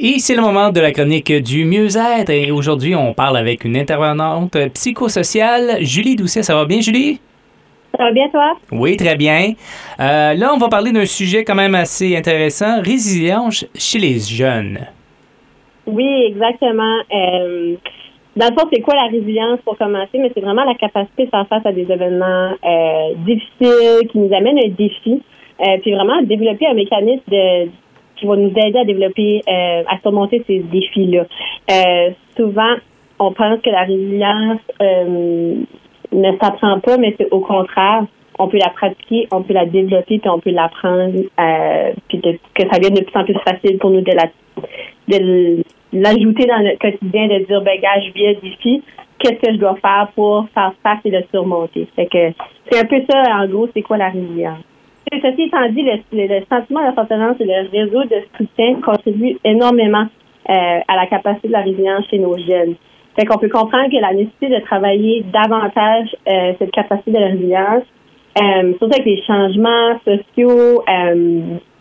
Et c'est le moment de la chronique du mieux-être. Et aujourd'hui, on parle avec une intervenante psychosociale, Julie Doucet. Ça va bien, Julie? Ça va bien, toi? Oui, très bien. Euh, là, on va parler d'un sujet quand même assez intéressant, résilience chez les jeunes. Oui, exactement. Euh, dans le fond, c'est quoi la résilience pour commencer? Mais c'est vraiment la capacité de faire face à des événements euh, difficiles qui nous amènent un défi. puis vraiment développer un mécanisme de, qui va nous aider à développer, à surmonter ces défis-là. souvent, on pense que la résilience ne s'apprend pas, mais c'est au contraire, on peut la pratiquer, on peut la développer, puis on peut l'apprendre, euh, puis que ça devienne de plus en plus facile pour nous de la de l'ajouter dans notre quotidien, de dire, ben gars, je un défi, qu'est-ce que je dois faire pour faire face et le surmonter? Que c'est un peu ça, en gros, c'est quoi la résilience? Ceci étant dit, le, le, sentiment d'appartenance et le réseau de soutien contribuent énormément euh, à la capacité de la résilience chez nos jeunes. Fait qu'on peut comprendre que la nécessité de travailler davantage euh, cette capacité de résilience, euh, surtout avec les changements sociaux,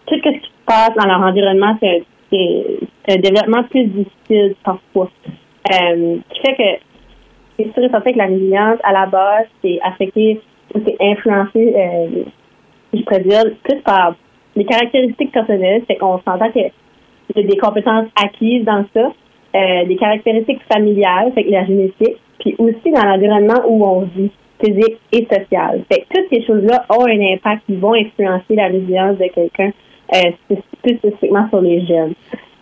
tout ce qui se passe dans leur environnement, c'est un, développement plus difficile parfois. Euh, qui fait que c'est sûr et certain que la résilience, à la base, c'est affecté c'est influencé, je pourrais dire, plus par les caractéristiques personnelles. C'est qu'on s'entend y a des compétences acquises dans ça, euh, des caractéristiques familiales, fait que la génétique, puis aussi dans l'environnement où on vit, physique et social. Fait que toutes ces choses-là ont un impact qui vont influencer la résilience de quelqu'un, euh, plus spécifiquement sur les jeunes.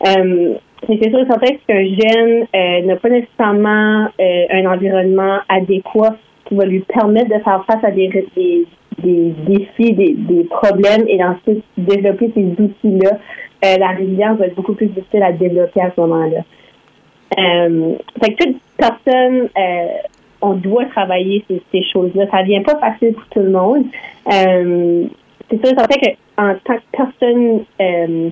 Euh, c'est sûr et certain qu'un jeune euh, n'a pas nécessairement euh, un environnement adéquat qui va lui permettre de faire face à des, des, des défis, des, des problèmes et ensuite développer ces outils-là. la résilience va être beaucoup plus difficile à développer à ce moment-là. Euh, fait que toute personne, euh, on doit travailler ces, ces choses-là. Ça vient pas facile pour tout le monde. Euh, c'est sûr, fait qu'en tant que personne euh,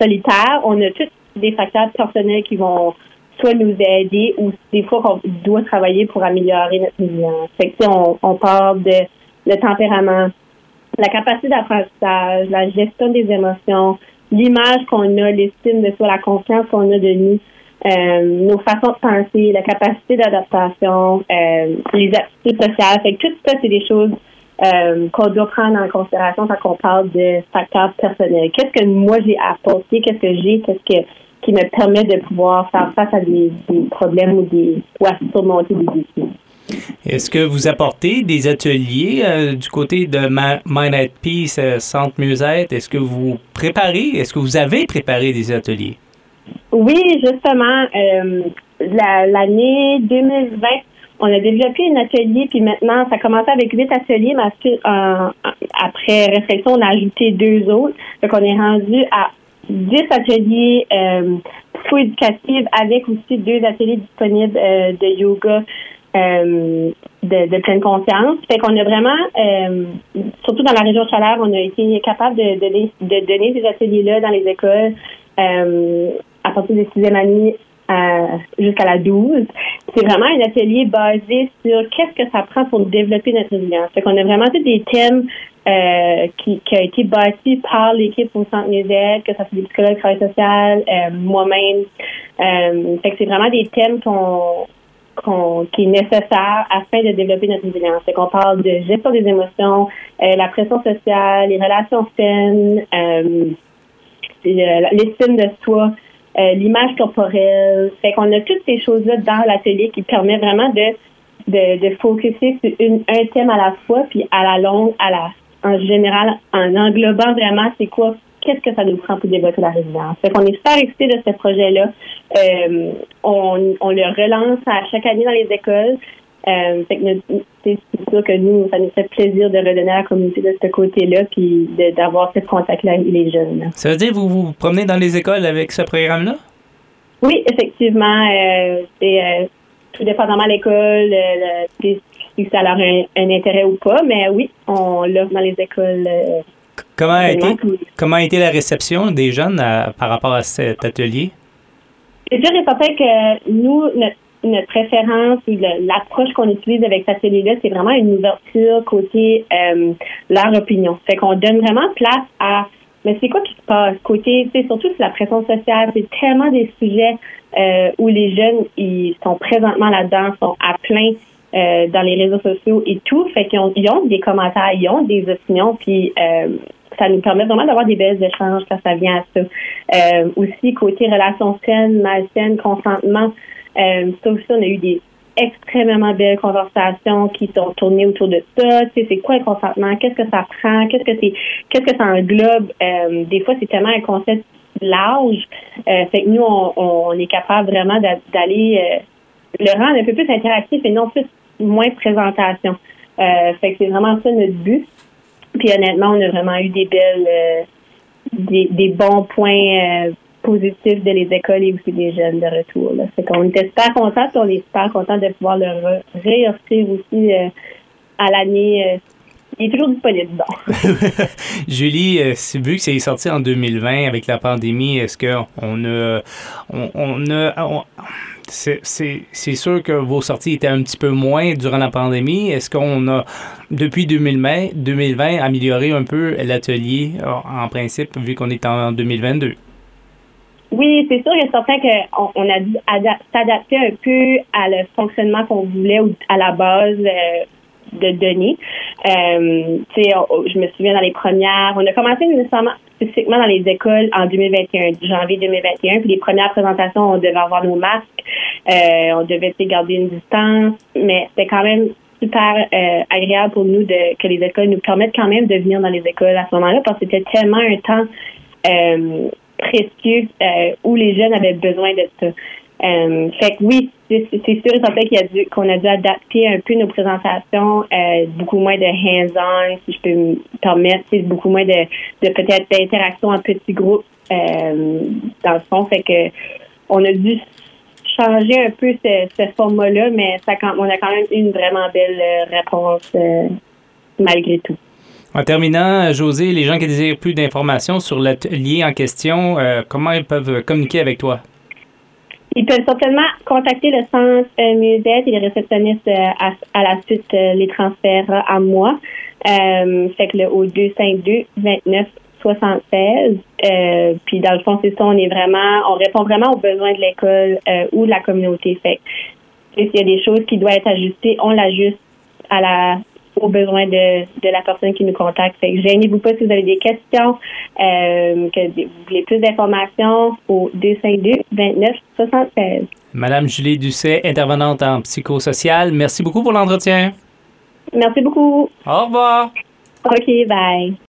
solitaire, on a tous des facteurs personnels qui vont soit nous aider ou des fois qu'on doit travailler pour améliorer notre résilience. Fait que, on, on parle de le tempérament, la capacité d'apprentissage, la gestion des émotions, l'image qu'on a, l'estime de soi, la confiance qu'on a de nous. Euh, nos façons de penser, la capacité d'adaptation, euh, les aptitudes sociales. Fait que tout ça, c'est des choses euh, qu'on doit prendre en considération quand on parle de facteurs personnels. Qu'est-ce que moi j'ai apporté, qu'est-ce que j'ai, qu'est-ce que qui me permet de pouvoir faire face à des, des problèmes ou des ou à surmonter des défis? Est-ce que vous apportez des ateliers euh, du côté de Mind at Peace, euh, Centre Musette? Est-ce que vous préparez, est-ce que vous avez préparé des ateliers? Oui, justement, euh, l'année 2020, on a développé un atelier, puis maintenant, ça a commencé avec huit ateliers, mais après réflexion, on a ajouté deux autres. Donc, on est rendu à dix ateliers euh, éducatifs avec aussi deux ateliers disponibles de yoga euh, de, de, pleine conscience. Fait qu'on a vraiment, euh, surtout dans la région Chaleur, on a été capable de, de, de donner ces ateliers-là dans les écoles. Euh, à partir des sixième année jusqu'à la 12. C'est vraiment un atelier basé sur qu'est-ce que ça prend pour développer notre résilience. Fait qu'on a vraiment des thèmes euh, qui, qui a été bâti par l'équipe au Centre Musette, que ça soit des psychologues, travail social, euh, moi-même. Euh, fait que c'est vraiment des thèmes qu'on qui est nécessaire afin de développer notre résilience. Fait qu'on parle de gestion des émotions, euh, la pression sociale, les relations saines, euh, l'estime de soi, euh, l'image corporelle. Fait qu'on a toutes ces choses-là dans l'atelier qui permet vraiment de de, de sur une, un thème à la fois, puis à la longue, à la en général, en englobant vraiment c'est quoi, qu'est-ce que ça nous prend pour développer la résilience? Fait qu'on est super excités de ce projet-là. Euh, on, on le relance à chaque année dans les écoles. Euh, c'est sûr que nous, ça nous fait plaisir de redonner à la communauté de ce côté-là, puis d'avoir ce contact-là avec les jeunes. Ça veut dire que vous vous promenez dans les écoles avec ce programme-là? Oui, effectivement. Euh, c'est tout dépendamment de l'école, si, ça a un, un, intérêt ou pas, mais oui, on l'offre dans les écoles. Euh, comment, a été, comment a été la réception des jeunes par rapport à cet atelier? C'est sûr et certain que nous, notre notre préférence ou l'approche qu'on utilise avec cet atelier-là, c'est vraiment une ouverture côté euh, leur opinion. Fait qu'on donne vraiment place à mais c'est quoi qui se passe? Côté, sais, surtout sur la pression sociale, c'est tellement des sujets euh, où les jeunes ils sont présentement là-dedans, sont à plein euh, dans les réseaux sociaux et tout, fait qu'ils ont, ils ont des commentaires, ils ont des opinions, puis euh, ça nous permet vraiment d'avoir des belles échanges quand ça vient à ça. Euh, aussi côté relations saines, malsaines, consentement, euh, ça on a eu des extrêmement belles conversations qui sont tournées autour de ça. Tu sais, c'est quoi le consentement? Qu'est-ce que ça prend? Qu'est-ce que c'est? Qu'est-ce que ça englobe? Euh, des fois, c'est tellement un concept large. Euh, fait que nous, on, on est capable vraiment d'aller euh, le rendre un peu plus interactif et non plus moins présentation. Euh, fait que c'est vraiment ça notre but. Puis honnêtement, on a vraiment eu des belles, euh, des, des bons points euh, positifs de les écoles et aussi des jeunes de retour. Là. Fait qu'on était super contents, on est super contents de pouvoir le réoffrir aussi euh, à l'année. euh, il est toujours disponible, bon. Julie, euh, vu que c'est sorti en 2020 avec la pandémie, est-ce qu'on a. On, on a on- c'est- sûr que vos sorties étaient un petit peu moins durant la pandémie. Est-ce qu'on a, depuis 2020, 2020 amélioré un peu l'atelier en en principe, vu qu'on est en 2022? Oui, c'est sûr et certain qu'on on a dû ada- s'adapter un peu à le fonctionnement qu'on voulait ou à la base euh, de données. Euh, je me souviens dans les premières, on a commencé nécessairement spécifiquement dans les écoles en 2021, janvier 2021, puis les premières présentations, on devait avoir nos masques, euh, on devait garder une distance, mais c'était quand même super euh, agréable pour nous que les écoles nous permettent quand même de venir dans les écoles à ce moment-là parce que c'était tellement un temps précieux où les jeunes avaient besoin de ça. Euh, fait que oui, c'est sûr et certain qu'il qu'on a dû adapter un peu nos présentations, euh, beaucoup moins de hands-on, si je peux me permettre, c'est beaucoup moins de, peut-être d'interaction en petits groupes euh, dans le fond. Fait que on a dû changer un peu ce, ce format-là, mais ça, on a quand même eu une vraiment belle euh, réponse euh, malgré tout. En terminant, José, les gens qui désirent plus d'informations sur l'atelier en question, euh, comment ils peuvent communiquer avec toi? Ils peuvent certainement contacter le centre euh, Musette et les réceptionnistes euh, à, à la suite euh, les transfèrent à moi. Euh, fait que le au 252 29 76. Euh, puis dans le fond, c'est ça, on est vraiment, on répond vraiment aux besoins de l'école euh, ou de la communauté. Fait s'il y a des choses qui doivent être ajustées, on l'ajuste à la aux besoins de, de la personne qui nous contacte. Fait que gênez-vous pas si vous avez des questions, euh, que vous voulez plus d'informations au 252 29 76. Madame Julie Doucet, intervenante en psychosocial, merci beaucoup pour l'entretien. Merci beaucoup. Au revoir. OK, bye.